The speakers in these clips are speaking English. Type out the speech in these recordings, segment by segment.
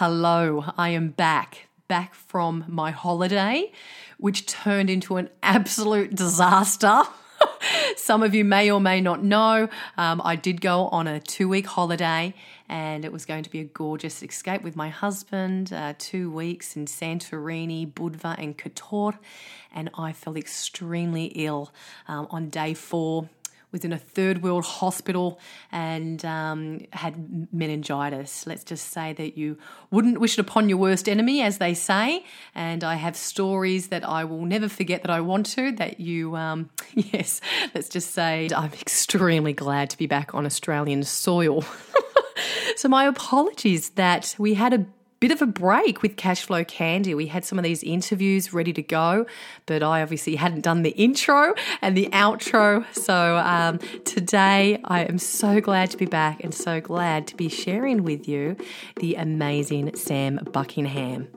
hello. I am back, back from my holiday, which turned into an absolute disaster. Some of you may or may not know, um, I did go on a two week holiday and it was going to be a gorgeous escape with my husband. Uh, two weeks in Santorini, Budva, and Kotor. And I felt extremely ill um, on day four was in a third world hospital and um, had meningitis. Let's just say that you wouldn't wish it upon your worst enemy, as they say. And I have stories that I will never forget that I want to, that you, um, yes, let's just say I'm extremely glad to be back on Australian soil. so, my apologies that we had a bit of a break with Cashflow Candy. We had some of these interviews ready to go, but I obviously hadn't done the intro and the outro. So um, today I am so glad to be back and so glad to be sharing with you the amazing Sam Buckingham.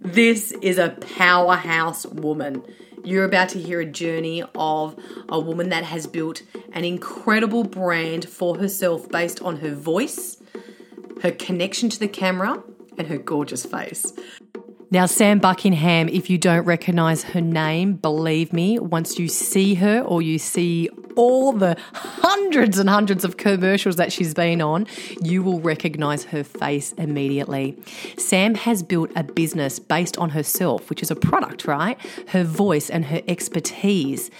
This is a powerhouse woman. You're about to hear a journey of a woman that has built an incredible brand for herself based on her voice her connection to the camera, and her gorgeous face. Now, Sam Buckingham, if you don't recognize her name, believe me, once you see her or you see all the hundreds and hundreds of commercials that she's been on, you will recognize her face immediately. Sam has built a business based on herself, which is a product, right? Her voice and her expertise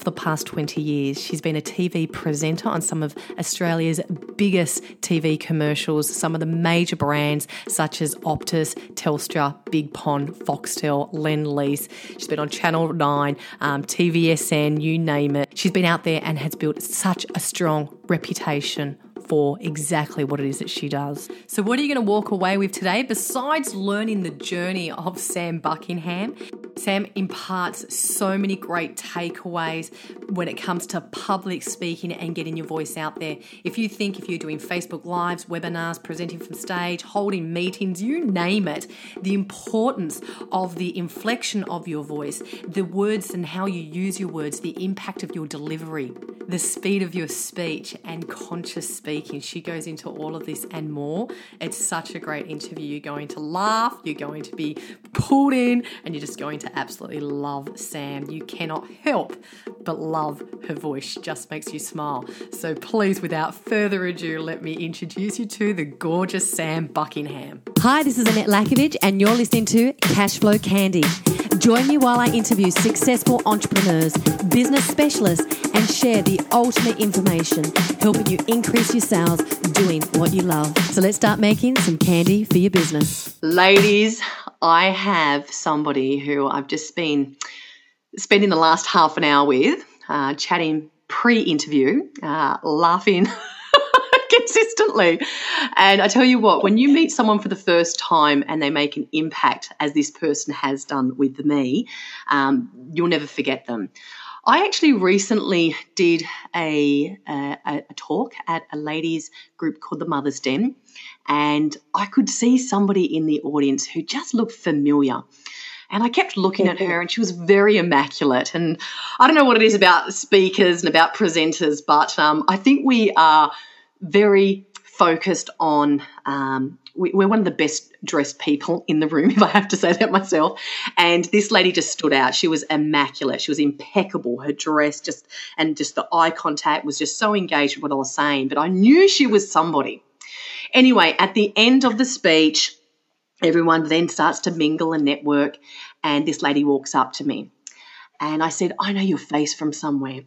for the past 20 years. She's been a TV presenter on some of Australia's biggest TV commercials, some of the major brands such as Optus, Telstra, BigPond, Foxtel, Lendlease. She's been on Channel 9, um, TVSN, you name it. She's been out there and has built such a strong reputation for exactly what it is that she does. So, what are you going to walk away with today besides learning the journey of Sam Buckingham? Sam imparts so many great takeaways when it comes to public speaking and getting your voice out there. If you think if you're doing Facebook Lives, webinars, presenting from stage, holding meetings, you name it, the importance of the inflection of your voice, the words and how you use your words, the impact of your delivery, the speed of your speech, and conscious speaking. She goes into all of this and more. It's such a great interview. You're going to laugh, you're going to be pulled in, and you're just going to absolutely love Sam. You cannot help but love her voice. She just makes you smile. So please, without further ado, let me introduce you to the gorgeous Sam Buckingham. Hi, this is Annette Lakovich, and you're listening to Cashflow Candy. Join me while I interview successful entrepreneurs, business specialists, and share the ultimate information, helping you increase your sales doing what you love. So let's start making some candy for your business. Ladies, I have somebody who I've just been spending the last half an hour with, uh, chatting pre interview, uh, laughing. consistently. And I tell you what, when you meet someone for the first time and they make an impact, as this person has done with me, um, you'll never forget them. I actually recently did a, a, a, talk at a ladies group called the Mother's Den, and I could see somebody in the audience who just looked familiar. And I kept looking at her, and she was very immaculate. And I don't know what it is about speakers and about presenters, but um, I think we are very focused on um, we, are one of the best dressed people in the room, if I have to say that myself. And this lady just stood out. She was immaculate. She was impeccable. Her dress just and just the eye contact was just so engaged with what I was saying. But I knew she was somebody. Anyway, at the end of the speech, everyone then starts to mingle and network. And this lady walks up to me. And I said, I know your face from somewhere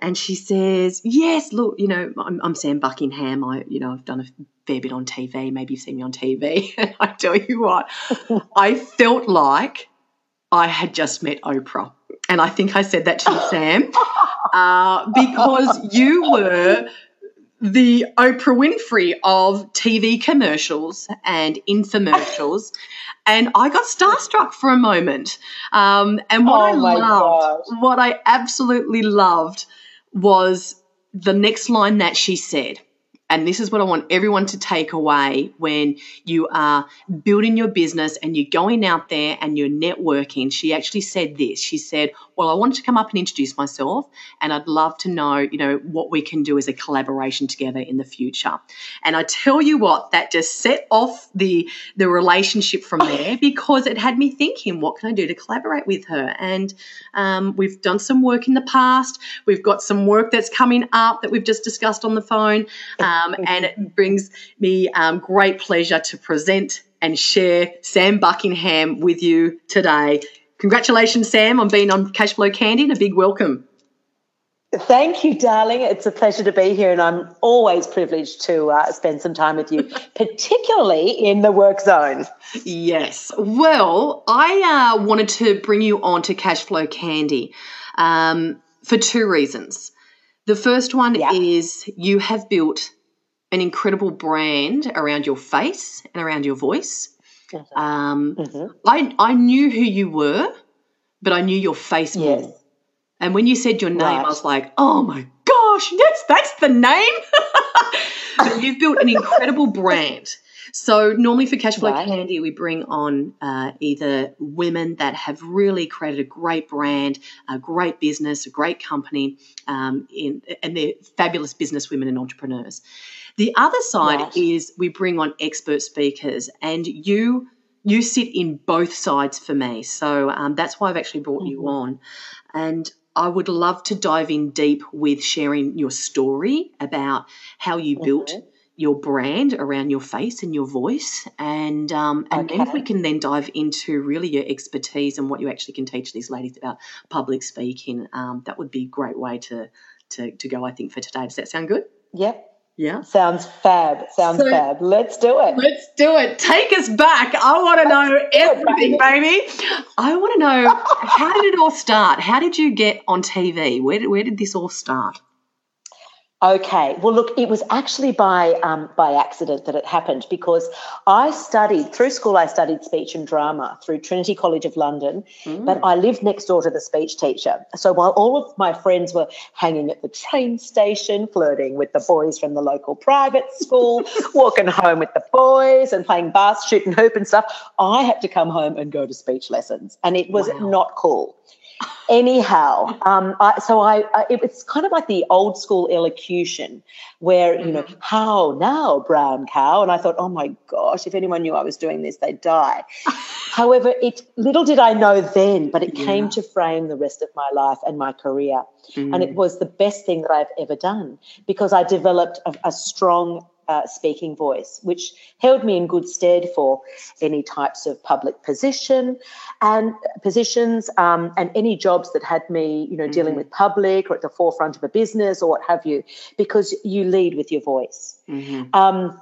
and she says, "Yes, look, you know, I'm, I'm, Sam Buckingham. I, you know, I've done a fair bit on TV. Maybe you've seen me on TV." And I tell you what, I felt like I had just met Oprah, and I think I said that to you, Sam, uh, because you were the Oprah Winfrey of TV commercials and infomercials. And I got starstruck for a moment. Um, and what oh I loved, gosh. what I absolutely loved was the next line that she said. And this is what I want everyone to take away when you are building your business and you're going out there and you're networking. She actually said this. She said, well, I wanted to come up and introduce myself, and I'd love to know, you know, what we can do as a collaboration together in the future. And I tell you what, that just set off the the relationship from there because it had me thinking, what can I do to collaborate with her? And um, we've done some work in the past. We've got some work that's coming up that we've just discussed on the phone, um, and it brings me um, great pleasure to present and share Sam Buckingham with you today. Congratulations, Sam, on being on Cashflow Candy and a big welcome. Thank you, darling. It's a pleasure to be here, and I'm always privileged to uh, spend some time with you, particularly in the work zone. Yes. Well, I uh, wanted to bring you on to Cashflow Candy um, for two reasons. The first one yeah. is you have built an incredible brand around your face and around your voice. Mm-hmm. Um, mm-hmm. I I knew who you were, but I knew your face yes. more. And when you said your name, right. I was like, oh my gosh, that's that's the name. but you've built an incredible brand. So normally for Cashflow right. Candy, we bring on uh, either women that have really created a great brand, a great business, a great company, um, in, and they're fabulous business women and entrepreneurs. The other side right. is we bring on expert speakers, and you you sit in both sides for me. So um, that's why I've actually brought mm-hmm. you on, and I would love to dive in deep with sharing your story about how you mm-hmm. built your brand around your face and your voice, and um, and okay. then we can then dive into really your expertise and what you actually can teach these ladies about public speaking. Um, that would be a great way to to to go, I think, for today. Does that sound good? Yep, yeah. Sounds fab. Sounds so, fab. Let's do it. Let's do it. Take us back. I want to know everything, baby. I want to know how did it all start? How did you get on TV? Where did, where did this all start? Okay. Well, look, it was actually by um, by accident that it happened because I studied through school. I studied speech and drama through Trinity College of London, mm. but I lived next door to the speech teacher. So while all of my friends were hanging at the train station, flirting with the boys from the local private school, walking home with the boys, and playing bass, shooting hoop and stuff, I had to come home and go to speech lessons, and it was wow. not cool. Anyhow, um, I, so I, I, it was kind of like the old school elocution where, you know, mm-hmm. how now, brown cow? And I thought, oh my gosh, if anyone knew I was doing this, they'd die. However, it little did I know then, but it yeah. came to frame the rest of my life and my career. Mm. And it mm. was the best thing that I've ever done because I developed a, a strong uh, speaking voice, which held me in good stead for any types of public position and positions um, and any jobs that had me, you know, mm-hmm. dealing with public or at the forefront of a business or what have you, because you lead with your voice. Mm-hmm. Um,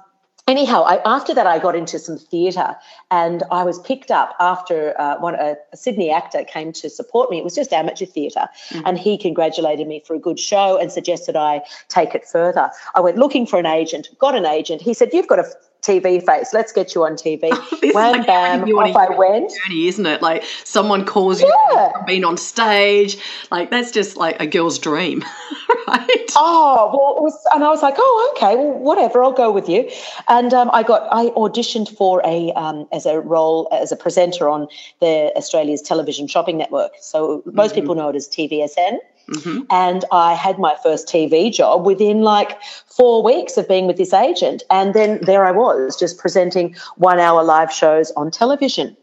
anyhow, I, after that, I got into some theatre, and I was picked up after uh, one a, a, Sydney actor came to support me. It was just amateur theatre, mm-hmm. and he congratulated me for a good show and suggested I take it further. I went looking for an agent, got an agent. He said, "You've got a TV face. Let's get you on TV. Wham like bam, off I went. Journey, isn't it? Like someone calls you yeah. being on stage. Like that's just like a girl's dream, right? Oh well, was, and I was like, oh okay, well whatever, I'll go with you. And um, I got I auditioned for a um, as a role as a presenter on the Australia's television shopping network. So most mm-hmm. people know it as TVSN. Mm-hmm. And I had my first TV job within like four weeks of being with this agent. And then there I was, just presenting one hour live shows on television.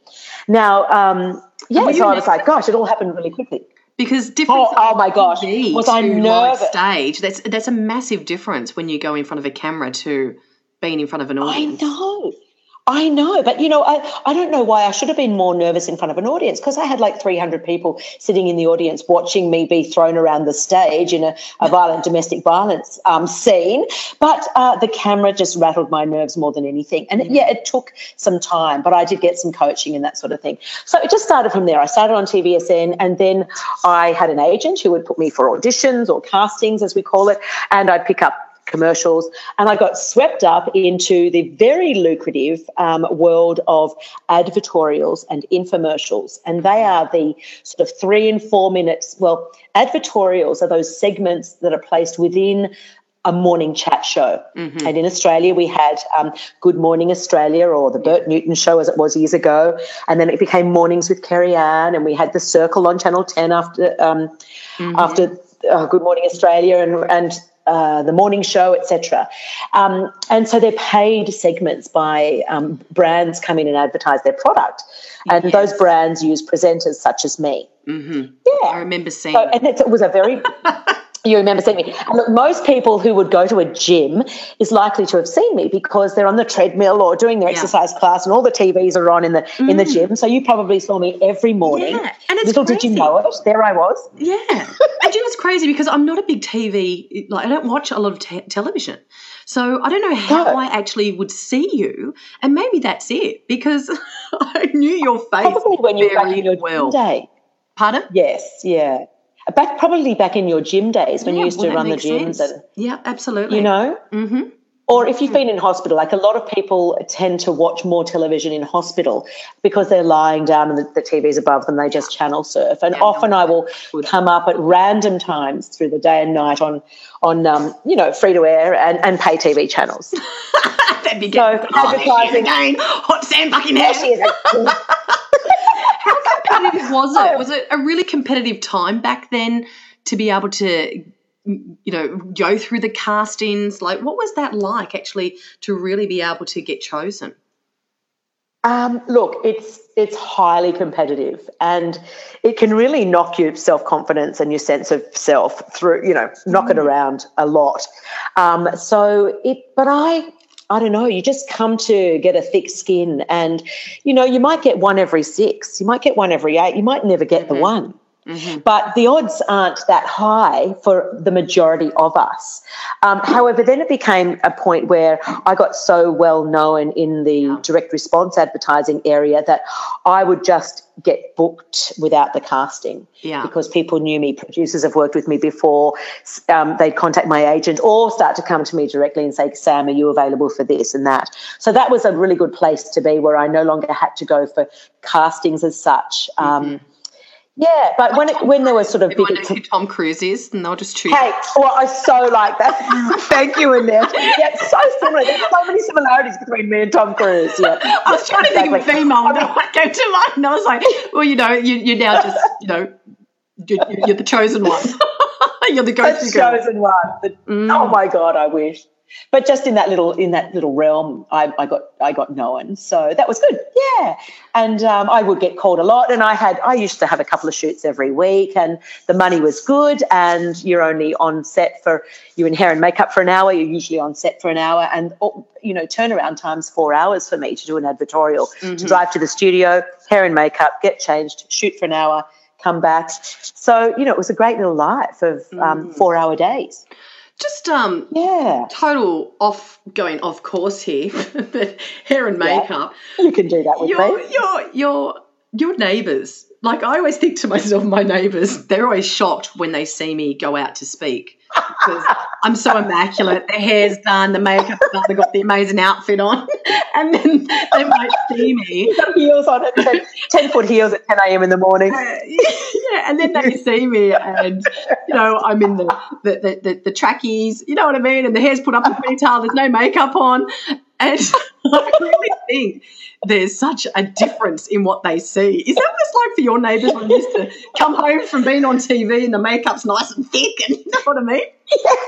Now, um, yeah, so I was like, gosh, it all happened really quickly. Because different. Oh, oh my gosh, was I nervous? Stage. That's that's a massive difference when you go in front of a camera to being in front of an audience. I know. I know, but you know, I, I don't know why I should have been more nervous in front of an audience because I had like 300 people sitting in the audience watching me be thrown around the stage in a, a violent domestic violence um, scene. But uh, the camera just rattled my nerves more than anything. And yeah, it took some time, but I did get some coaching and that sort of thing. So it just started from there. I started on TVSN and then I had an agent who would put me for auditions or castings, as we call it, and I'd pick up commercials. And I got swept up into the very lucrative um, world of advertorials and infomercials. And they are the sort of three and four minutes. Well, advertorials are those segments that are placed within a morning chat show. And in Australia, we had um, Good Morning Australia or the Bert Newton show as it was years ago. And then it became Mornings with Kerri-Anne. And we had The Circle on Channel 10 after, um, after uh, Good Morning Australia and, and uh, the morning show, etc. Um, and so they're paid segments by um, brands come in and advertise their product. And those brands use presenters such as me. I Yeah. I remember seeing. So, and it was a very. You remember seeing me. And look, most people who would go to a gym is likely to have seen me because they're on the treadmill or doing their Yeah. exercise class, and all the TVs are on in the in the mm. gym. So you probably saw me every morning. Yeah, and it's Little did you know it, there I was. Yeah, and you know it's crazy because I'm not a big TV. Like I don't watch a lot of te- television, so I don't know how No. I actually would see you. And maybe that's it because I knew your face Probably when you were back in your well. day. Pardon? Yes, yeah. Back probably back in your gym days when Yeah, you used well, to run the gyms and yeah, absolutely. you know. hmm Or if you've been in hospital, like a lot of people tend to watch more television in hospital because they're lying down and the, the TV's above them, they just channel surf. And Yeah, often no, I will good. come up at random times through the day and night on, on um, you know, free to air and, and pay TV channels. That'd be So, good. Oh, she is advertising- again. Hot Buckingham. She is. How competitive was it? Was it a really competitive time back then to be able to, you know, go through the castings? Like, what was that like actually to really be able to get chosen? Um, look, it's it's highly competitive, and it can really knock your self confidence and your sense of self through. You know, knock it around a lot. Um, so it, but I. I don't know. You just come to get a thick skin, and you know you might get one every six. You might get one every eight. You might never get the mm-hmm. one. But the odds aren't that high for the majority of us. Um, however, then it became a point where I got so well known in the direct response advertising area that I would just get booked without the casting Yeah. because people knew me. Producers have worked with me before. Um, they'd contact my agent or start to come to me directly and say, Sam, are you available for this and that? So that was a really good place to be where I no longer had to go for castings as such. Um, Yeah, but when it, when there was sort of Everyone big knows who Tom Cruise is, and they'll just choose. Hey, well, I so like that. Thank you, Annette. Yeah, it's so similar. There's so many similarities between me and Tom Cruise. Yeah, I was trying to think of a exactly. female that came to mind, and I was like, well, you know, you, you're now just, you know, you're, you're the chosen one. you're the go-to chosen one. The- mm. Oh my god, I wish. But just in that little in that little realm, I, I got I got known, so that was good. Yeah, and um, I would get called a lot, and I had I used to have a couple of shoots every week, and the money was good, and you're only on set for you're in hair and makeup for an hour. You're usually on set for an hour, and oh, you know turnaround times four hours for me to do an advertorial, to drive to the studio, hair and makeup, get changed, shoot for an hour, come back. So you know it was a great little life of um, four hour days. Just um, Yeah. total off going off course here, but hair and Yeah. makeup. You can do that with Your me. your your your neighbours. Like I always think to myself, my neighbours, they're always shocked when they see me go out to speak because I'm so immaculate. The hair's done, the makeup's done, they've got the amazing outfit on, and then they might see me. Heels on at 10, 10 foot heels at 10 a.m. in the morning. Uh, yeah, and then they see me, and you know, I'm in the the, the, the the trackies, you know what I mean, and the hair's put up in a ponytail. There's no makeup on, and I really think there's such a difference in what they see. Is that what it's like for your neighbours when you used to come home from being on TV and the makeup's nice and thick, and you know what I mean? Yes.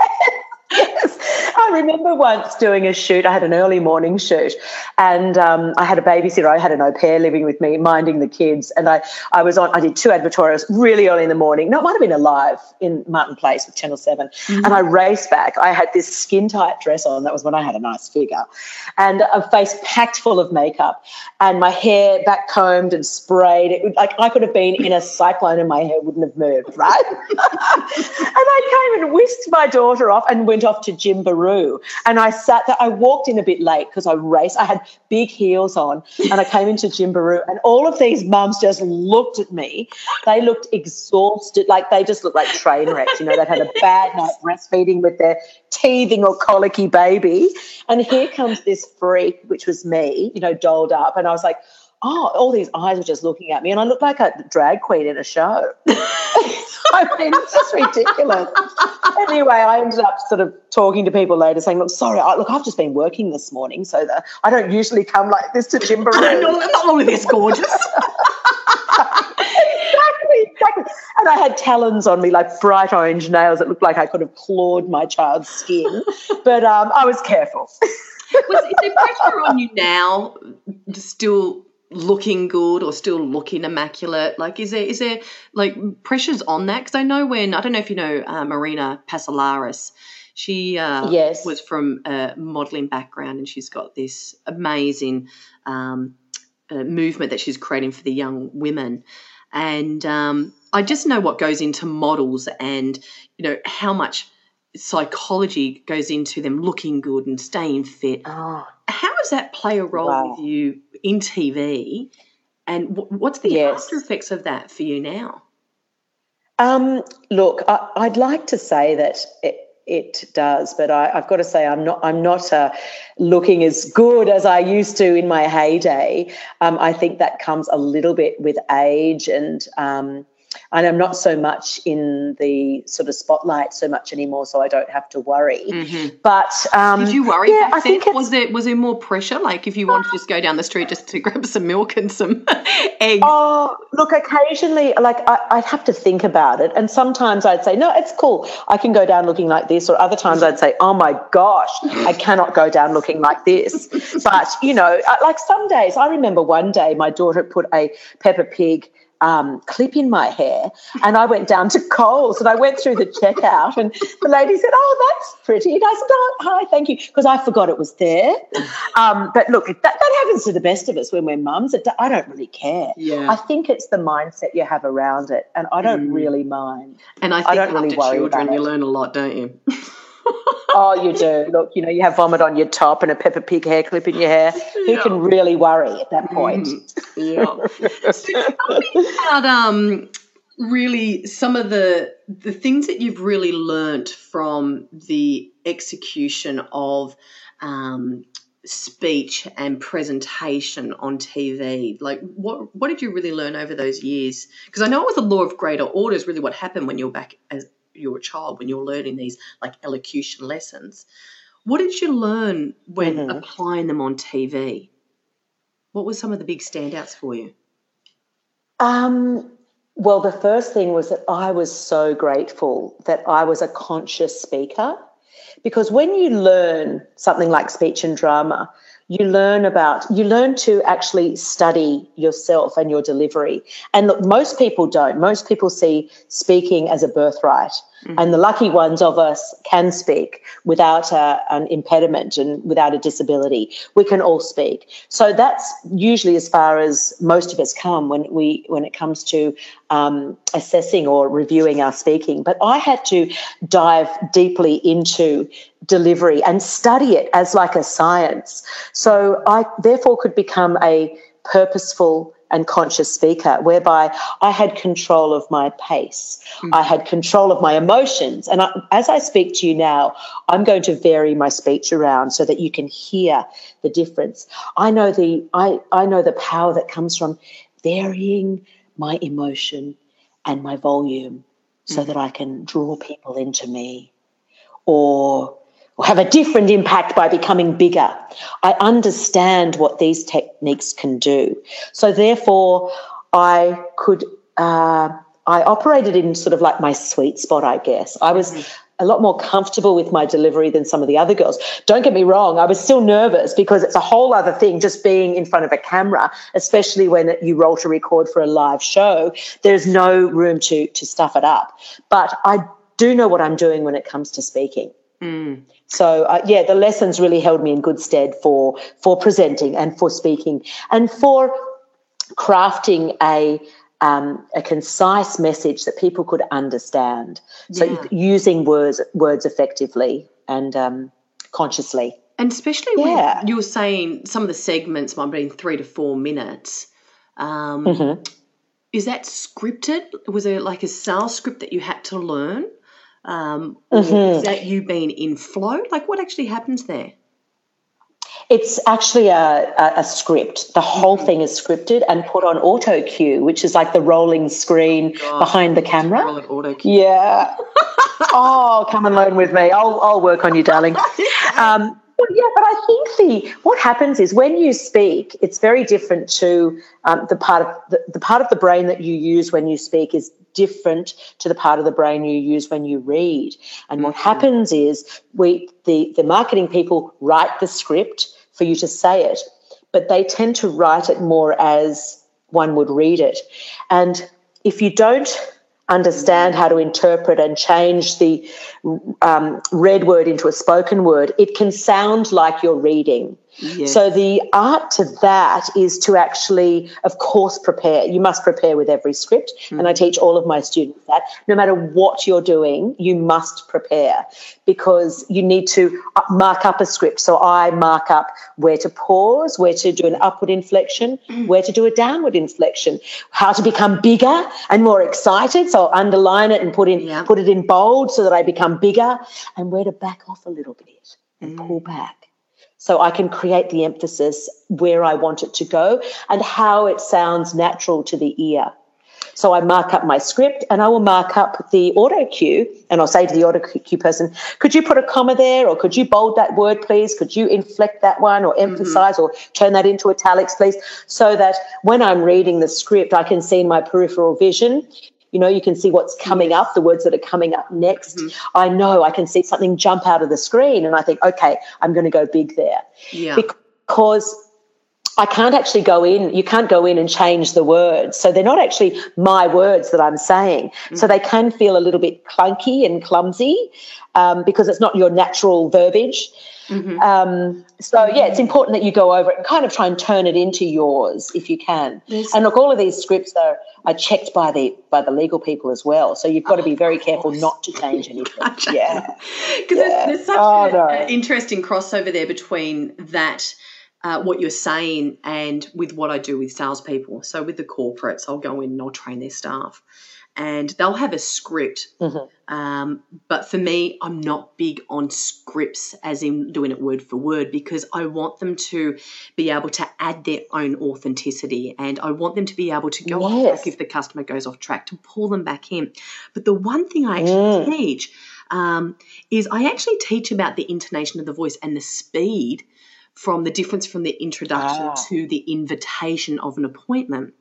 I remember once doing a shoot. I had an early morning shoot, and um, I had a babysitter. I had an au pair living with me, minding the kids. And I, I was on. I did two advertorials really early in the morning. No, it might have been a live in Martin Place with Channel 7 And I raced back. I had this skin tight dress on. That was when I had a nice figure, and a face packed full of makeup, and my hair back combed and sprayed. It, like I could have been in a cyclone, and my hair wouldn't have moved. Right? and I came and whisked my daughter off and went off to Gymbaroo. And I sat there, I walked in a bit late because I raced. I had big heels on and I came into Gymbaroo and all of these mums just looked at me. They looked exhausted, like they just looked like train wrecks. You know, they'd had a bad night breastfeeding with their teething or colicky baby. And here comes this freak, which was me, you know, dolled up. And I was like, oh, all these eyes were just looking at me. And I looked like a drag queen in a show. I mean, it's just ridiculous. anyway, I ended up sort of talking to people later saying, look, sorry, I, look, I've just been working this morning, so the, I don't usually come like this to Gymbaroo. not, not all of this gorgeous. exactly, exactly. And I had talons on me, like bright orange nails that looked like I could have clawed my child's skin. But um, I was careful. Was, is there pressure on you now, still looking good or still looking immaculate? Like, is there is there like pressures on that? Because I know when I don't know if you know uh, Marina Pasalaris. She uh, Yes. was from a modelling background, and she's got this amazing um, uh, movement that she's creating for the young women. And um, I just know what goes into models, and you know how much psychology goes into them looking good and staying fit Oh, how does that play a role Wow. with you in TV? And wh- what's the Yes. after effects of that for you now? Um, look, I, I'd like to say that it, it does, but I, I've got to say I'm not. I'm not uh, looking as good as I used to in my heyday. Um, I think that comes a little bit with age, and um, and I'm not so much in the sort of spotlight so much anymore, so I don't have to worry. But um, Did you worry Yeah, back I think Was there was there more pressure? Like if you wanted to just go down the street just to grab some milk and some eggs? Oh, look, occasionally, like I, I'd have to think about it. And sometimes I'd say, no, it's cool. I can go down looking like this. Or other times I'd say, oh my gosh, I cannot go down looking like this. But, you know, like some days, I remember one day my daughter put a Peppa Pig um, clip in my hair and I went down to Coles and I went through the checkout and the lady said, oh, that's pretty. And I said, oh, hi, thank you, because I forgot it was there. Um, but look, that, that happens to the best of us when we're mums. It, I don't really care. Yeah. I think it's the mindset you have around it, and I don't really mind. and I think don't really worry children about you it. learn a lot, don't you? Oh, you do. Look, you know, you have vomit on your top and a Peppa Pig hair clip in your hair. Who can really worry at that point? yeah. So tell me about um really some of the the things that you've really learnt from the execution of um speech and presentation on TV like what what did you really learn over those years because I know it was the law of greater order is really what happened when you were back as you were a child when you're learning these like elocution lessons what did you learn when Mhm. applying them on TV what were some of the big standouts for you Um, well, the first thing was that I was so grateful that I was a conscious speaker because when you learn something like speech and drama, you learn about, you learn to actually study yourself and your delivery. And look, most people don't. Most people see speaking as a birthright. And the lucky ones of us can speak without a, an impediment and without a disability. We can all speak. So that's usually as far as most of us come when we when it comes to um, assessing or reviewing our speaking. But I had to dive deeply into delivery and study it as like a science. So I therefore could become a purposeful and conscious speaker, whereby I had control of my pace, hmm. I had control of my emotions. And I, as I speak to you now, I'm going to vary my speech around so that you can hear the difference. I know the I, I know the power that comes from varying my emotion and my volume so hmm. that I can draw people into me or have a different impact by becoming bigger. I understand what these techniques can do. So therefore, I could, uh, I operated in sort of like my sweet spot, I guess. I was a lot more comfortable with my delivery than some of the other girls. Don't get me wrong, I was still nervous because it's a whole other thing just being in front of a camera, especially when you roll to record for a live show. There's no room to, to stuff it up. But I do know what I'm doing when it comes to speaking. So uh, yeah, the lessons really held me in good stead for for presenting and for speaking and for crafting a um, a concise message that people could understand. So Yeah. using words words effectively and um, consciously. And especially Yeah. when you were saying some of the segments might be in three to four minutes. Um, Mhm. Is that scripted? Was it like a sales script that you had to learn? Um, Mhm. is that you being in flow? Like what actually happens there? It's actually a, a, a script. The whole Mm-hmm. thing is scripted and put on auto cue, which is like the rolling screen God. behind the camera. Roll auto cue. Yeah. oh, come and learn with me. I'll, I'll work on you, darling. Um, yeah, but I think the what happens is when you speak, it's very different to um, the part of the, the part of the brain that you use when you speak is different to the part of the brain you use when you read. And what happens is we the the marketing people write the script for you to say it, but they tend to write it more as one would read it. And if you don't understand how to interpret and change the um, read word into a spoken word, it can sound like you're reading. Yes. So the art to that is to actually, of course, prepare. You must prepare with every script, and I mm. teach all of my students that. No matter what you're doing, you must prepare because you need to mark up a script. So I mark up where to pause, where to do an upward inflection, mm. where to do a downward inflection, how to become bigger and more excited. So I'll underline it and put in Yeah. put it in bold so that I become bigger, and where to back off a little bit and pull mm. back so I can create the emphasis where I want it to go and how it sounds natural to the ear. So I mark up my script and I will mark up the auto cue and I'll say to the auto cue person, could you put a comma there or could you bold that word, please? Could you inflect that one or mm-hmm. emphasize or turn that into italics, please? So that when I'm reading the script, I can see in my peripheral vision you know, you can see what's coming up, the words that are coming up next. I know I can see something jump out of the screen, and I think, okay, I'm going to go big there. Yeah. Because I can't actually go in, you can't go in and change the words. So they're not actually my words that I'm saying. So they can feel a little bit clunky and clumsy um, because it's not your natural verbiage. Um, so yeah, it's important that you go over it and kind of try and turn it into yours if you can. There's- and look, all of these scripts are, are checked by the by the legal people as well. So you've got to be very careful not to change anything. yeah. Because Yeah. there's, there's such Oh, an no. interesting crossover there between that, uh, what you're saying, and with what I do with salespeople. So with the corporates, I'll go in and I'll train their staff, and they'll have a script. Um, but for me, I'm not big on scripts, as in doing it word for word, because I want them to be able to add their own authenticity, and I want them to be able to go off Yes. track if the customer goes off track to pull them back in. But the one thing I actually Mm. teach um, is I actually teach about the intonation of the voice and the speed from the difference from the introduction Ah. to the invitation of an appointment.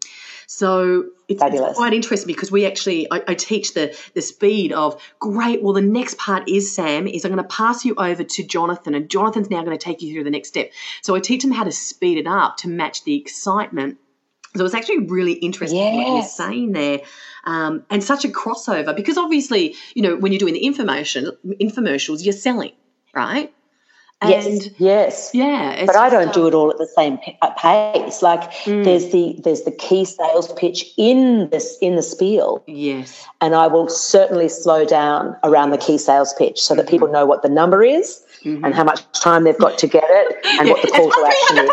So it's, it's quite interesting because we actually I, I teach the the speed of great. Well, the next part is Sam is I'm going to pass you over to Jonathan, and Jonathan's now going to take you through the next step. So I teach them how to speed it up to match the excitement. So it's actually really interesting what you're saying there, um, and such a crossover because obviously you know when you're doing the information infomercials, you're selling, right? And yes. Yes. yeah, but I don't um, do it all at the same uh, pace. Like Mm. there's the there's the key sales pitch in this in the spiel, Yes, and I will certainly slow down around the key sales pitch so Mm-hmm. that people know what the number is and how much time they've got to get it and what the call to action is.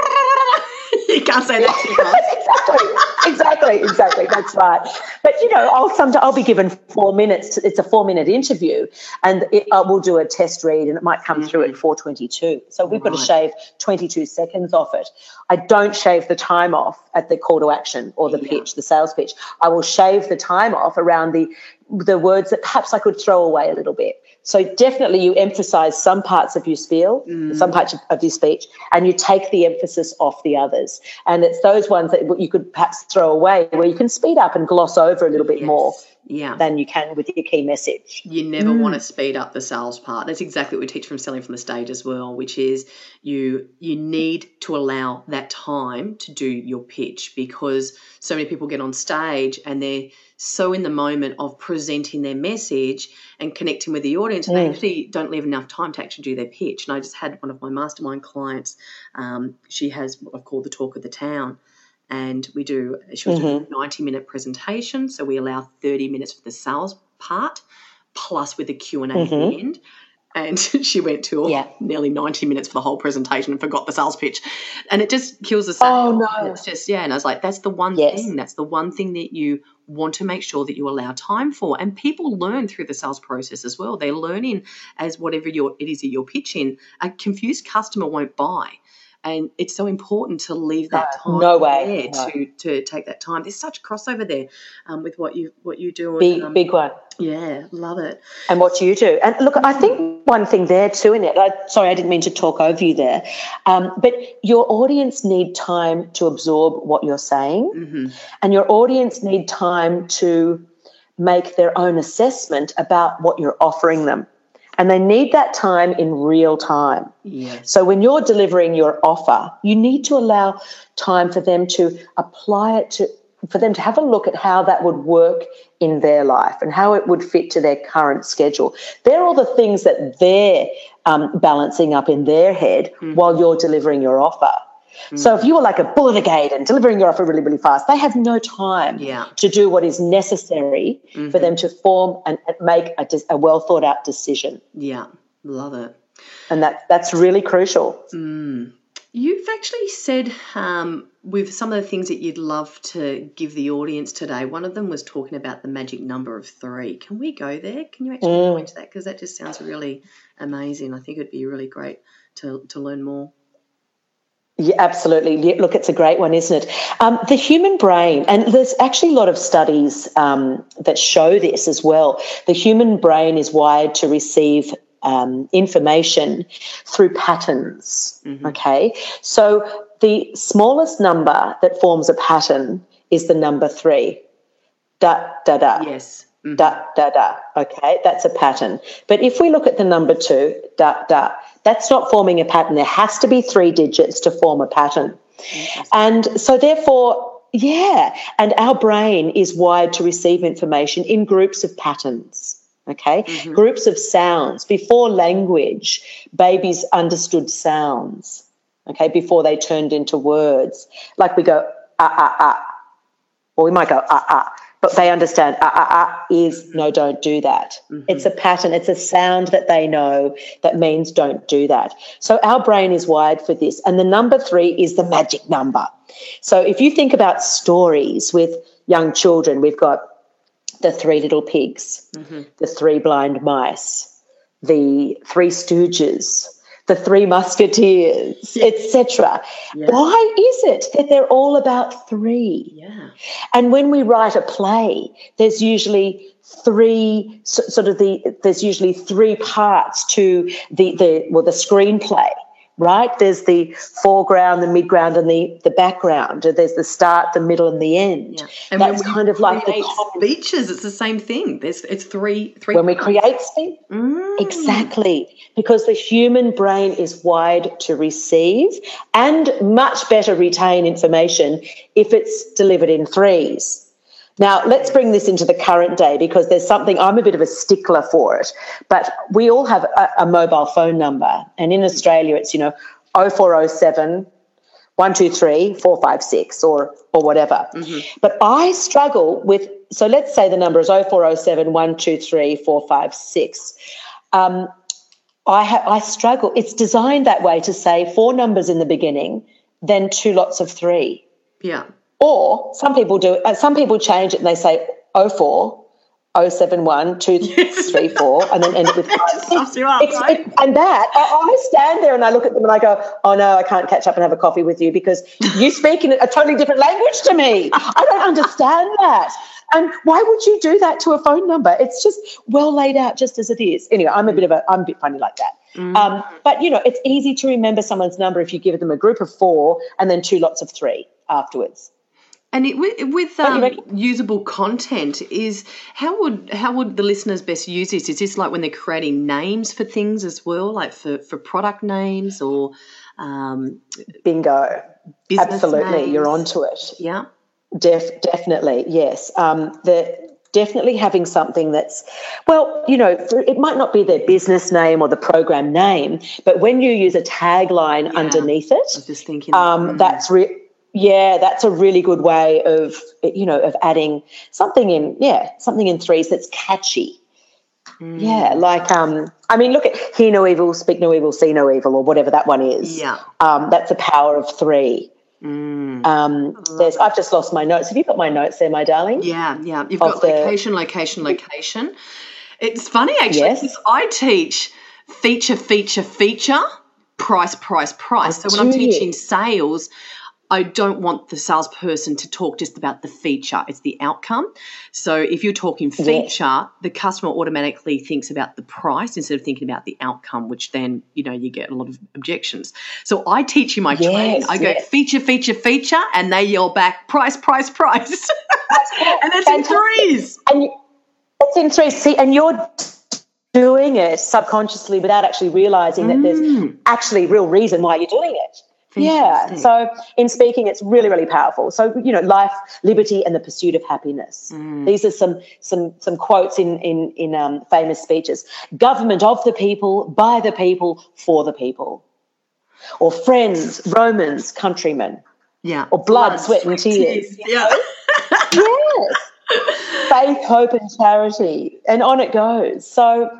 You can't say that fast. exactly, exactly, exactly. That's right. But you know, I'll sometimes I'll be given four minutes. To, it's a four-minute interview, and it, uh, we'll do a test read, and it might come through at four twenty-two. So we've got to shave twenty-two seconds off it. I don't shave the time off at the call to action or the Yeah. pitch, the sales pitch. I will shave the time off around the the words that perhaps I could throw away a little bit. So definitely, you emphasize some parts of your spiel, mm. some parts of, of your speech, and you take the emphasis off the others. And it's those ones that you could perhaps throw away, where you can speed up and gloss over a little bit more Yeah. than you can with your key message. you never want to speed up the sales part. That's exactly what we teach from selling from the stage as well, which is you you need to allow that time to do your pitch because so many people get on stage and they're so in the moment of presenting their message and connecting with the audience, and they actually don't leave enough time to actually do their pitch. And I just had one of my mastermind clients. Um, she has what I've called the talk of the town, and we do. She was doing mm-hmm. a ninety minute presentation, so we allow thirty minutes for the sales part, plus with a q&a at the mm-hmm. end. And she went to Yeah. nearly 90 minutes for the whole presentation and forgot the sales pitch. And it just kills the sale. Oh, no. It's just, yeah. And I was like, that's the one Yes. thing. That's the one thing that you want to make sure that you allow time for. And people learn through the sales process as well. They're learning as whatever you're, it is that you're pitching. A confused customer won't buy. And it's so important to leave that time no way there to to take that time. There's such crossover there um, with what you what you do. big and, um, big one yeah, love it. and what you do. And look, I think one thing there too in it. I, sorry, I didn't mean to talk over you there, um, but your audience need time to absorb what you're saying, Mm-hmm. and your audience need time to make their own assessment about what you're offering them, and they need that time in real time. Yes. So when you're delivering your offer, you need to allow time for them to apply it to for them to have a look at how that would work in their life and how it would fit to their current schedule. They're all the things that they're um, balancing up in their head while you're delivering your offer. So if you were like a bull at a gate and delivering your offer really, really fast, they have no time Yeah. to do what is necessary for them to form and make a, a well thought out decision. Yeah, love it. And that, that's really crucial. You've actually said um, with some of the things that you'd love to give the audience today. One of them was talking about the magic number of three. Can we go there? Can you actually go into that? Because that just sounds really amazing. I think it'd be really great to, to learn more. Yeah, absolutely. Yeah, Look, it's a great one, isn't it? Um, the human brain, and there's actually a lot of studies um, that show this as well. The human brain is wired to receive um, information through patterns. Okay, so the smallest number that forms a pattern is the number three. Da da da Yes. Da da da. Okay, that's a pattern. But if we look at the number two, da da, that's not forming a pattern. There has to be three digits to form a pattern. And so, therefore, yeah, and our brain is wired to receive information in groups of patterns. Okay, groups of sounds. Before language, babies understood sounds. Okay, before they turned into words. Like we go, ah, ah, ah, or we might go ah ah, but they understand ah ah ah is no, don't do that. It's a pattern. It's a sound that they know that means don't do that. So our brain is wired for this, and the number three is the magic number. So if you think about stories with young children, we've got the three little pigs, the three blind mice, the three stooges, the three musketeers, etc. Why is it that they're all about three? Yeah. And when we write a play, there's usually three sort of the there's usually three parts to the the well the screenplay right there's the foreground the midground and the the background there's the start the middle and the end Yeah. And that's kind of like the speeches, it's the same thing. There's it's three three when we create speech Mm. Exactly, because the human brain is wired to receive and much better retain information if it's delivered in threes. Now, let's bring this into the current day because there's something I'm a bit of a stickler for it, but we all have a, a mobile phone number, and in Australia it's, you know, 0407 123 456 or or whatever. But I struggle with so let's say the number is 0407 123 456. Um, I ha- I struggle. It's designed that way to say four numbers in the beginning, then two lots of three. Yeah. Or some people do. Uh, some people change it and they say 04 071 234 and then end it with you up, It's- right? it- and that I, I stand there and I look at them and I go, oh no, I can't catch up and have a coffee with you because you speak in a totally different language to me. I don't understand that. And why would you do that to a phone number? It's just well laid out, just as it is. Anyway, I'm a bit of a, I'm a bit funny like that. Um, but you know, it's easy to remember someone's number if you give them a group of four and then two lots of three afterwards. And it, with, with um, usable content, is how would how would the listeners best use this? Is this like when they're creating names for things as well, like for, for product names or um, Bingo. Absolutely, names? you're onto it. Yeah, Def, definitely, yes. Um, the definitely having something that's well, you know, it might not be their business name or the program name, but when you use a tagline underneath I was it, just thinking. um, that's re- yeah, that's a really good way of you know of adding something in yeah something in threes that's catchy. Yeah, like um, I mean, look at hear no evil, speak no evil, see no evil, or whatever that one is. Yeah. um, that's a power of three. Um, there's, I've just lost my notes. Have you got my notes there, my darling? Yeah, yeah. You've of got the- location, location, location. It's funny actually Yes. because I teach feature, feature, feature, price, price, price. So when I'm teaching sales, I don't want the salesperson to talk just about the feature, it's the outcome. So if you're talking feature, the customer automatically thinks about the price instead of thinking about the outcome, which then, you know, you get a lot of objections. So I teach you my Yes, training. I go yes. feature, feature, feature, and they yell back price, price, price. and that's in threes. And you, it's in three. See, and you're doing it subconsciously without actually realizing that there's mm. actually real reason why you're doing it. Yeah. So in speaking, it's really, really powerful. So you know, life, liberty, and the pursuit of happiness. These are some some some quotes in in in um, famous speeches. Government of the people, by the people, for the people. Or friends, Romans, countrymen, Yeah. or blood, sweat, and tears. Yeah. yes. Faith, hope, and charity, and on it goes. So,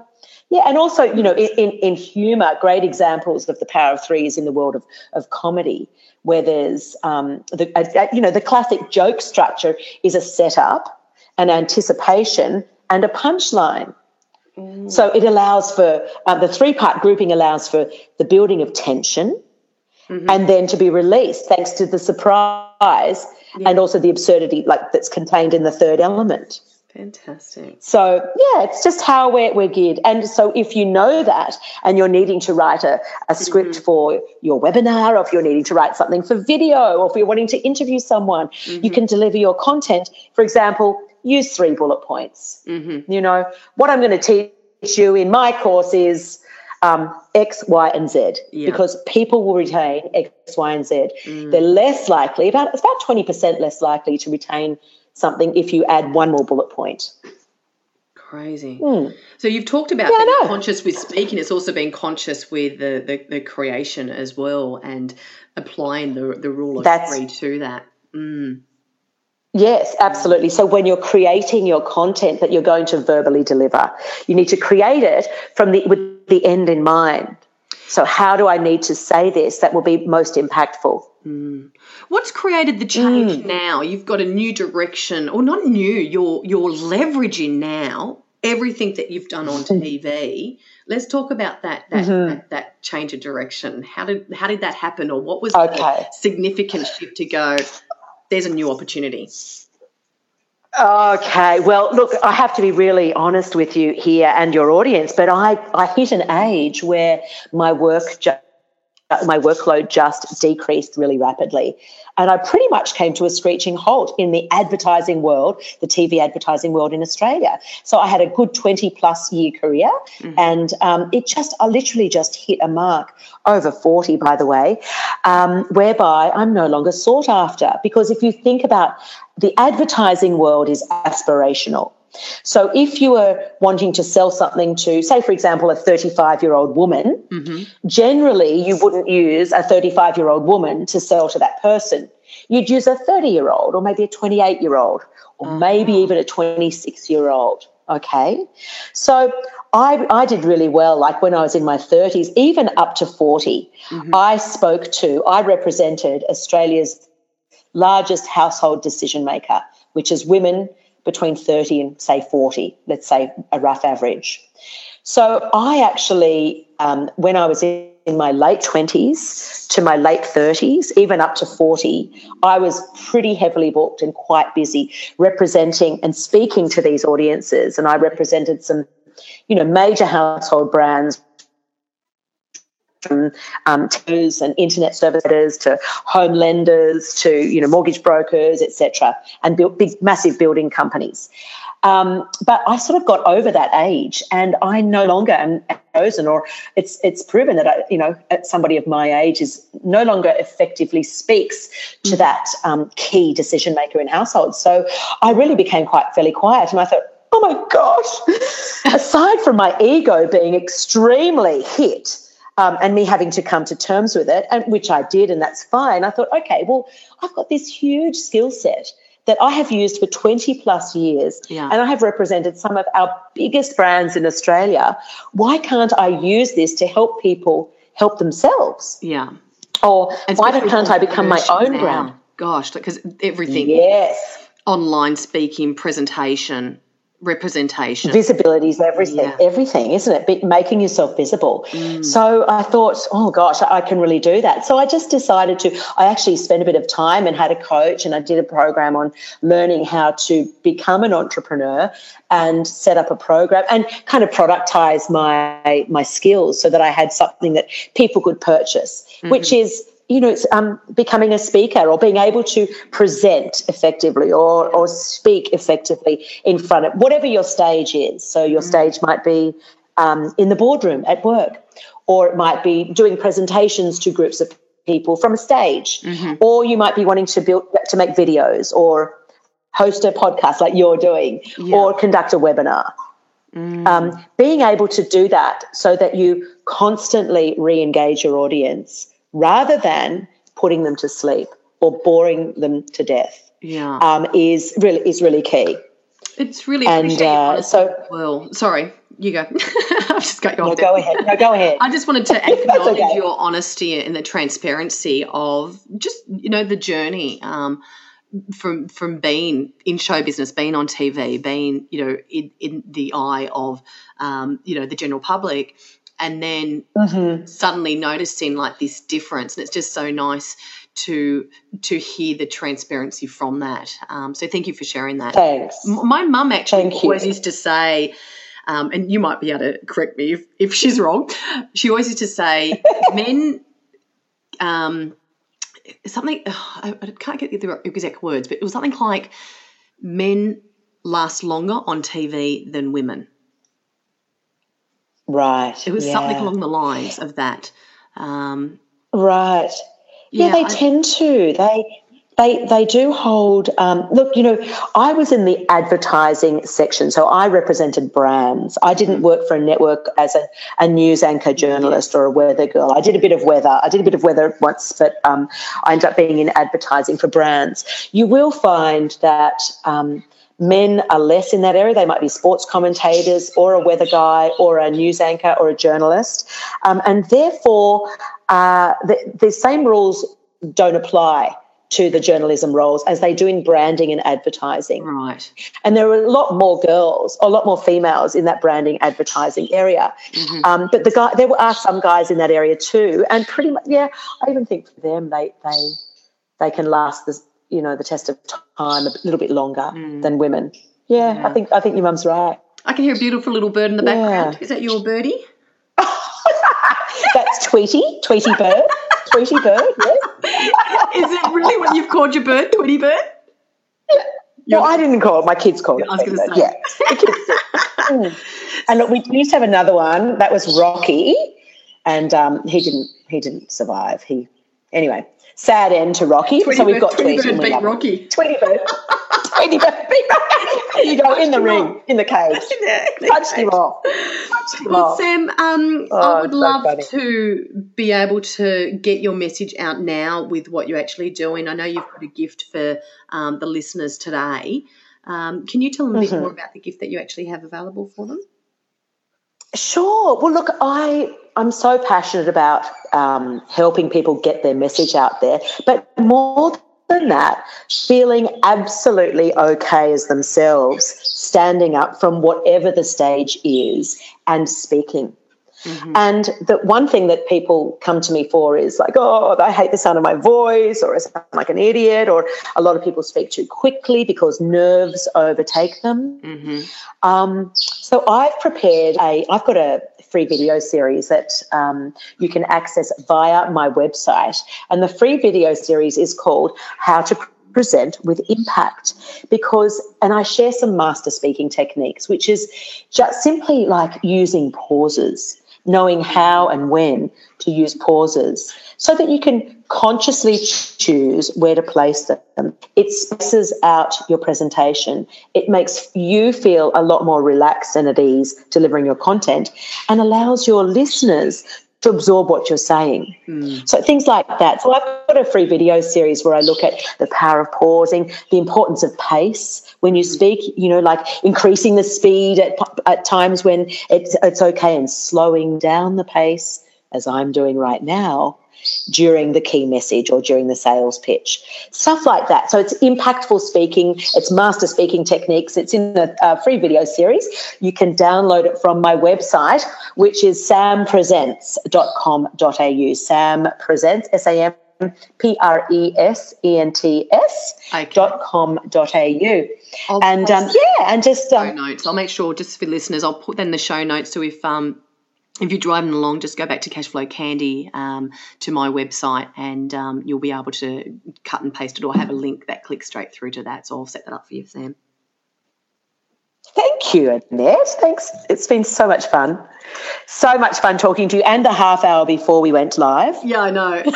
yeah, and also, you know, in, in, humor, great examples of the power of three is in the world of, of comedy, where there's, um, the, uh, you know, the classic joke structure is a setup, an anticipation, and a punchline. So it allows for uh, the three part grouping allows for the building of tension, and then to be released thanks to the surprise and also the absurdity like that's contained in the third element. Fantastic. So yeah, it's just how we're, we're geared. And so if you know that and you're needing to write a, a script mm-hmm. for your webinar, or if you're needing to write something for video, or if you're wanting to interview someone, you mm-hmm. can deliver your content. For example, use three bullet points. Mm-hmm. You know, what I'm going to teach you in my course is um, X, Y, and Z Yeah. because people will retain X, Y, and Z. Mm. They're less likely, about it's about 20% less likely to retain something if you add one more bullet point. Crazy. So you've talked about. Yeah, being conscious with speaking. It's also being conscious with the, the, the creation as well and applying the, the rule of That's- three to that. Mm. Yes, absolutely. So when you're creating your content that you're going to verbally deliver, you need to create it from the with the end in mind. So how do I need to say this that will be most impactful? What's created the change Mm. now? You've got a new direction, or not new. You're you're leveraging now everything that you've done on Mm. TV. Let's talk about that that, Mm-hmm. that that change of direction. How did how did that happen, or what was Okay. the significant shift to go? There's a new opportunity. Okay, well, look, I have to be really honest with you here and your audience, but I, I hit an age where my work ju- my workload just decreased really rapidly. And I pretty much came to a screeching halt in the advertising world, the TV advertising world in Australia. So I had a good 20 plus year career, and um, it just, I literally just hit a mark over 40, by the way, um, whereby I'm no longer sought after. Because if you think about the advertising world is aspirational. So if you were wanting to sell something to, say, for example, a 35 year old woman, mm-hmm. generally you wouldn't use a 35 year old woman to sell to that person. You'd use a 30 year old or maybe a 28 year old or maybe ah. even a 26 year old. Okay. So I, I did really well. Like when I was in my 30s, even up to 40, mm-hmm. I spoke to, I represented Australia's largest household decision maker, which is women between 30 and say 40, let's say a rough average. So I actually, um, when I was in, in my late 20s to my late 30s, even up to 40, I was pretty heavily booked and quite busy representing and speaking to these audiences. And I represented some, you know, major household brands from um, telcos and internet service providers to home lenders to you know mortgage brokers, etc., and built big, massive building companies. Um, but I sort of got over that age, and I no longer am chosen, or it's it's proven that I, you know somebody of my age is no longer effectively speaks to that um, key decision maker in households. So I really became quite fairly quiet, and I thought, oh my gosh! Aside from my ego being extremely hit um, and me having to come to terms with it, and which I did, and that's fine. I thought, okay, well, I've got this huge skill set that I have used for 20 plus years, Yeah. and I have represented some of our biggest brands in Australia. Why can't I use this to help people help themselves? Yeah. Or And why can't I become my own now. brand? Gosh, because everything Yes. online speaking, presentation, representation. Visibility is everything, Yeah. everything, isn't it? Be, making yourself visible. Mm. So I thought, oh gosh, I can really do that. So I just decided to, I actually spent a bit of time and had a coach and I did a program on learning how to become an entrepreneur and set up a program and kind of productize my my skills so that I had something that people could purchase, mm-hmm. which is you know, it's um, becoming a speaker or being able to present effectively or, or speak effectively in front of whatever your stage is. So your stage might be um, in the boardroom at work, or it might be doing presentations to groups of people from a stage, or you might be wanting to build to make videos or host a podcast like you're doing, or conduct a webinar. Um, being able to do that so that you constantly re-engage your audience rather than putting them to sleep or boring them to death yeah. um, is really is really key. it's really and, uh, so- well. Sorry, you go. I've just got you No, go ahead. No, go ahead. I just wanted to acknowledge okay. your honesty and the transparency of just you know the journey um, from from being in show business, being on TV, being you know in, in the eye of um, you know the general public, and then Mm-hmm. suddenly noticing like this difference, and it's just so nice to to hear the transparency from that. Um, so thank you for sharing that. Thanks. My mum actually Thank you. always used to say, um, and you might be able to correct me if, if she's wrong. She always used to say, men, um, something, I, I can't get the exact words, but it was something like men last longer on TV than women. Right. It was something along the lines of that. Um, Right. Yeah, Yeah, they I- tend to. They they they do hold. Um, look, you know, I was in the advertising section, so I represented brands. I didn't work for a network as a, a news anchor journalist or a weather girl. I did a bit of weather. I did a bit of weather once, but um, I ended up being in advertising for brands. You will find that. Um, Men are less in that area. They might be sports commentators or a weather guy or a news anchor or a journalist. Um, and therefore, uh, the, the same rules don't apply to the journalism roles as they do in branding and advertising. right. And there are a lot more girls, a lot more females in that branding advertising area. Um, but the guy, there are some guys in that area too. And pretty much, yeah, I even think for them, they they they can last the you know the test of time a little bit longer than women. Yeah, I think I think your mum's right. I can hear a beautiful little bird in the Yeah. background. Is that your birdie? That's Tweety, Tweety Bird, Tweety Bird. Yeah. Is it really what you've called your bird, Tweety Bird? Well, I didn't call it. My kids called it. I was gonna say. Yeah. The kids did. Mm. And look, we used to have another one that was Rocky, and um, he didn't. He didn't survive. He anyway. Sad end to Rocky. So we've got Tweety. Bird beat. Rocky. Tweety Bird. Tweety Bird beat Rocky. You go in the ring, in the cage. Touched him off. Him Well, off. Sam, um, Oh, I would so love funny. to be able to get your message out now with what you're actually doing. I know you've got a gift for um, the listeners today. Um, can you tell them a bit Mm-hmm. more about the gift that you actually have available for them? Sure. Well, look, I I'm so passionate about um, helping people get their message out there, but more than that, feeling absolutely okay as themselves, standing up from whatever the stage is and speaking. And the one thing that people come to me for is like, oh, I hate the sound of my voice, or I sound like an idiot, or a lot of people speak too quickly because nerves overtake them. Um, so I've prepared a, I've got a free video series that um, you can access via my website. And the free video series is called How to Present with Impact because, and I share some master speaking techniques, which is just simply like using pauses, knowing how and when to use pauses so that you can consciously choose where to place them. It spaces out your presentation. It makes you feel a lot more relaxed and at ease delivering your content and allows your listeners to absorb what you're saying. Hmm. So things like that. So I've got a free video series where I look at the power of pausing, the importance of pace when you hmm. speak, you know, like increasing the speed at, at times when it's, it's okay and slowing down the pace as I'm doing right now during the key message or during the sales pitch. Stuff like that. So it's impactful speaking, it's master speaking techniques. It's in a, a free video series. You can download it from my website, which is sampresents.com.au. Sam Presents, S A M P R E S E N T S dot com dot au. And um, yeah, and just um, show notes. I'll make sure just for listeners, I'll put them in the show notes. So if um if you're driving along, just go back to Cashflow Candy um, to my website, and um, you'll be able to cut and paste it or have a link that clicks straight through to that. So I'll set that up for you, Sam. Thank you, Annette. Thanks. It's been so much fun. So much fun talking to you, and the half hour before we went live. Yeah, I know.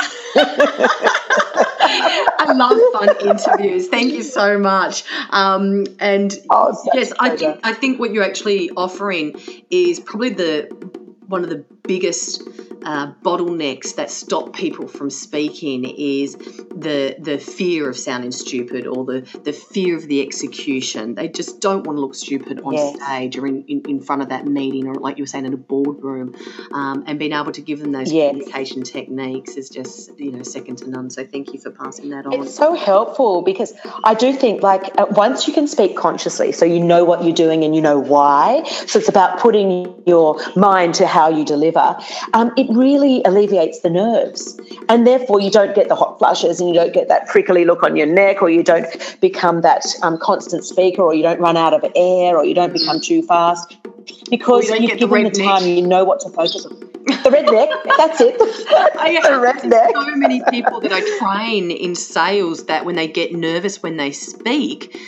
I love fun interviews. Thank you so much. Um, and oh, yes, I think I think what you're actually offering is probably the one of the biggest uh, bottlenecks that stop people from speaking is the the fear of sounding stupid or the the fear of the execution. They just don't want to look stupid on yes. stage or in, in, in, front of that meeting or like you were saying in a boardroom. Um, and being able to give them those yes. communication techniques is just you know second to none. So thank you for passing that on. It's so helpful because I do think like once you can speak consciously, so you know what you're doing and you know why. So it's about putting your mind to how you deliver. Um, it really alleviates the nerves. And therefore, you don't get the hot flushes and you don't get that prickly look on your neck, or you don't become that um, constant speaker, or you don't run out of air, or you don't become too fast because you have given the, the time, you know what to focus on. The redneck, that's it. I the redneck. so many people that I train in sales that when they get nervous when they speak,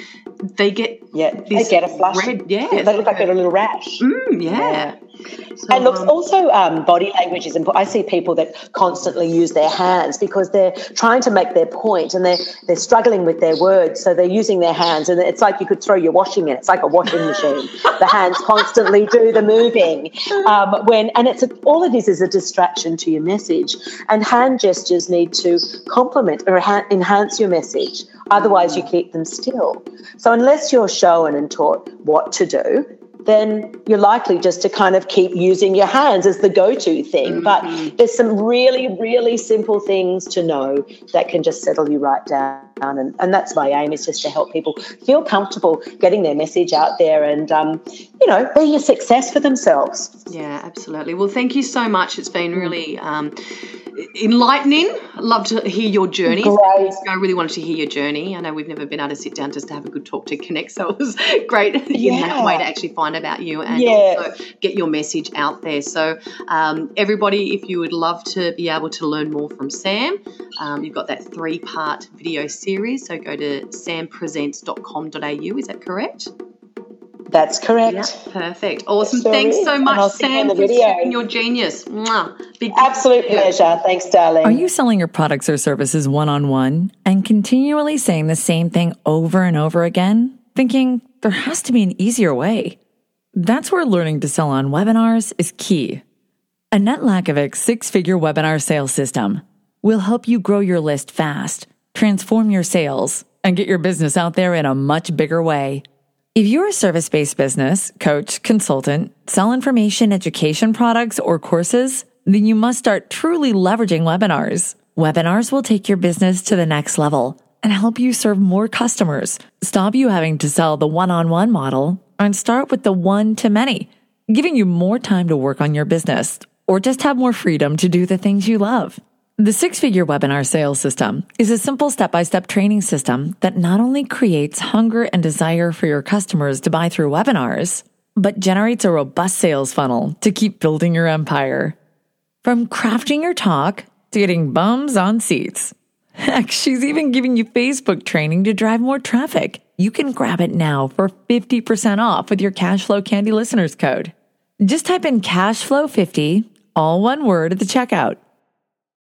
they get yeah they get a flush. Red, yeah, they look like they've got a little rash. Mm, yeah. yeah. So, and looks um, also um, body language is important. I see people that constantly use their hands because they're trying to make their point and they're they're struggling with their words, so they're using their hands, and it's like you could throw your washing in. It's like a washing machine. the hands constantly do the moving. Um, when and it's a, all it is is a distraction to your message, and hand gestures need to complement or ha- enhance your message. Otherwise, you keep them still. So unless you're shown and taught what to do, then you're likely just to kind of keep using your hands as the go to thing. Mm-hmm. But there's some really, really simple things to know that can just settle you right down. And, and that's my aim is just to help people feel comfortable getting their message out there and, um, you know, be a success for themselves. Yeah, absolutely. Well, thank you so much. It's been really. Um, enlightening. Love to hear your journey. Great. I really wanted to hear your journey. I know we've never been able to sit down just to have a good talk to connect, so it was great yeah. in that way to actually find about you and yeah. also get your message out there. So, um, everybody, if you would love to be able to learn more from Sam, um, you've got that three part video series. So, go to sampresents.com.au. Is that correct? That's correct. Yeah, perfect. Awesome. Thanks so much, Sam, for sharing your genius. Mwah. Big Absolute pleasure. Thanks, darling. Are you selling your products or services one on one and continually saying the same thing over and over again, thinking there has to be an easier way? That's where learning to sell on webinars is key. Annette Lakovic's six figure webinar sales system will help you grow your list fast, transform your sales, and get your business out there in a much bigger way. If you're a service based business, coach, consultant, sell information, education products, or courses, then you must start truly leveraging webinars. Webinars will take your business to the next level and help you serve more customers, stop you having to sell the one on one model, and start with the one to many, giving you more time to work on your business or just have more freedom to do the things you love. The six figure webinar sales system is a simple step by step training system that not only creates hunger and desire for your customers to buy through webinars, but generates a robust sales funnel to keep building your empire. From crafting your talk to getting bums on seats. Heck, she's even giving you Facebook training to drive more traffic. You can grab it now for 50% off with your Cashflow Candy listeners code. Just type in Cashflow50, all one word at the checkout